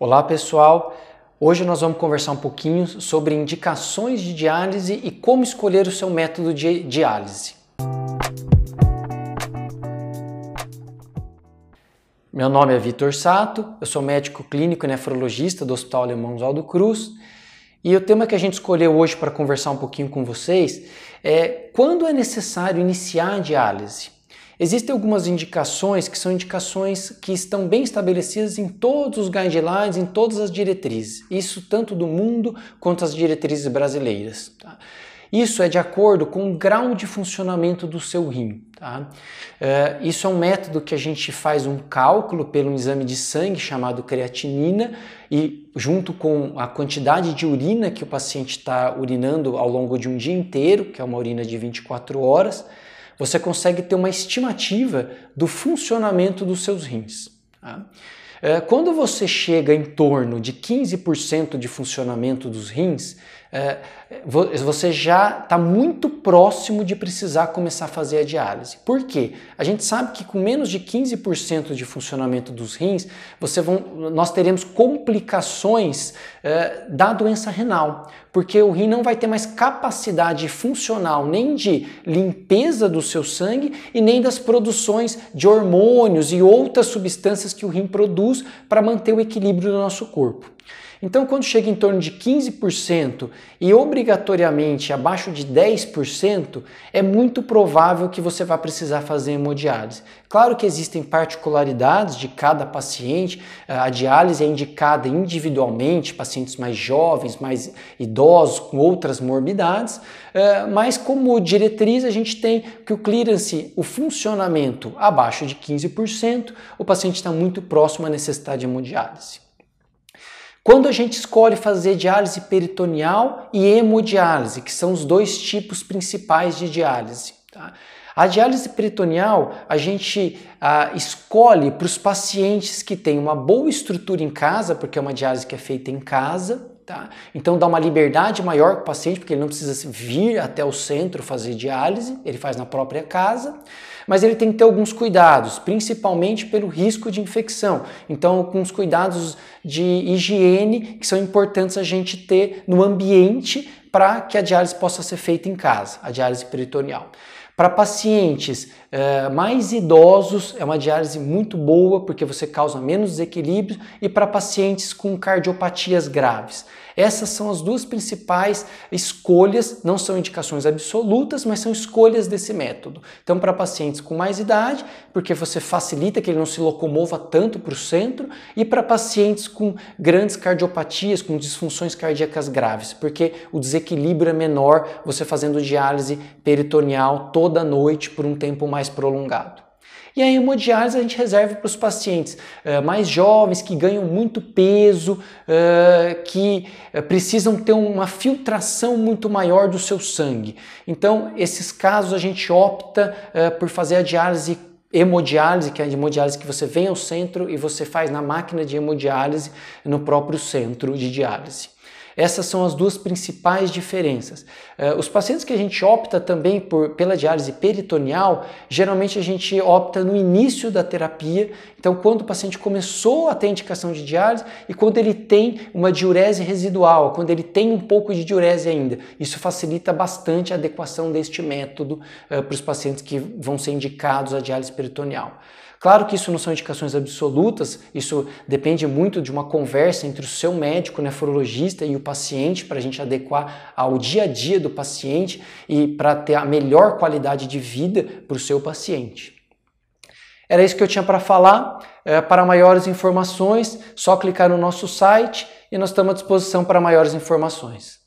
Olá pessoal, hoje nós vamos conversar um pouquinho sobre indicações de diálise e como escolher o seu método de diálise. Meu nome é Vitor Sato, eu sou médico clínico e nefrologista do Hospital Alemão Oswaldo Cruz e o tema que a gente escolheu hoje para conversar um pouquinho com vocês é quando é necessário iniciar a diálise. Existem algumas indicações que são indicações que estão bem estabelecidas em todos os guidelines, em todas as diretrizes. Isso tanto do mundo quanto as diretrizes brasileiras. Tá? Isso é de acordo com o grau de funcionamento do seu rim. Tá? Uh, isso é um método que a gente faz um cálculo pelo exame de sangue chamado creatinina e junto com a quantidade de urina que o paciente está urinando ao longo de um dia inteiro, que é uma urina de 24 horas, você consegue ter uma estimativa do funcionamento dos seus rins. Tá? É, quando você chega em torno de 15% de funcionamento dos rins, é, você já está muito próximo de precisar começar a fazer a diálise. Por quê? A gente sabe que com menos de 15% de funcionamento dos rins, vão, nós teremos complicações é, da doença renal, porque o rim não vai ter mais capacidade funcional nem de limpeza do seu sangue e nem das produções de hormônios e outras substâncias que o rim produz para manter o equilíbrio do nosso corpo. Então, quando chega em torno de 15% e obrigatoriamente abaixo de 10%, é muito provável que você vá precisar fazer hemodiálise. Claro que existem particularidades de cada paciente, a diálise é indicada individualmente, pacientes mais jovens, mais idosos, com outras morbidades, eh, mas como diretriz a gente tem que o clearance, o funcionamento abaixo de 15%, o paciente está muito próximo à necessidade de hemodiálise. Quando a gente escolhe fazer diálise peritoneal e hemodiálise, que são os dois tipos principais de diálise. Tá? A diálise peritoneal a gente ah, escolhe para os pacientes que têm uma boa estrutura em casa, porque é uma diálise que é feita em casa, Tá? Então dá uma liberdade maior para o paciente, porque ele não precisa vir até o centro fazer diálise, ele faz na própria casa, mas ele tem que ter alguns cuidados, principalmente pelo risco de infecção. Então, com os cuidados de higiene que são importantes a gente ter no ambiente para que a diálise possa ser feita em casa, a diálise peritoneal. Para pacientes é, mais idosos, é uma diálise muito boa porque você causa menos desequilíbrio e para pacientes com cardiopatias graves. Essas são as duas principais escolhas, não são indicações absolutas, mas são escolhas desse método. Então, para pacientes com mais idade, porque você facilita que ele não se locomova tanto para o centro, e para pacientes com grandes cardiopatias, com disfunções cardíacas graves, porque o desequilíbrio é menor você fazendo diálise peritoneal toda noite por um tempo mais prolongado. E a hemodiálise a gente reserva para os pacientes uh, mais jovens, que ganham muito peso, uh, que uh, precisam ter uma filtração muito maior do seu sangue. Então, esses casos a gente opta por fazer a diálise hemodiálise, que é a hemodiálise que você vem ao centro e você faz na máquina de hemodiálise no próprio centro de diálise. Essas são as duas principais diferenças. Uh, os pacientes que a gente opta também por, pela diálise peritoneal, geralmente a gente opta no início da terapia, então quando o paciente começou a ter indicação de diálise e quando ele tem uma diurese residual, quando ele tem um pouco de diurese ainda. Isso facilita bastante a adequação deste método uh, para os pacientes que vão ser indicados a diálise peritoneal. Claro que isso não são indicações absolutas, isso depende muito de uma conversa entre o seu médico nefrologista e o paciente para a gente adequar ao dia a dia do paciente e para ter a melhor qualidade de vida para o seu paciente. Era isso que eu tinha para falar. É, para maiores informações, só clicar no nosso site e nós estamos à disposição para maiores informações.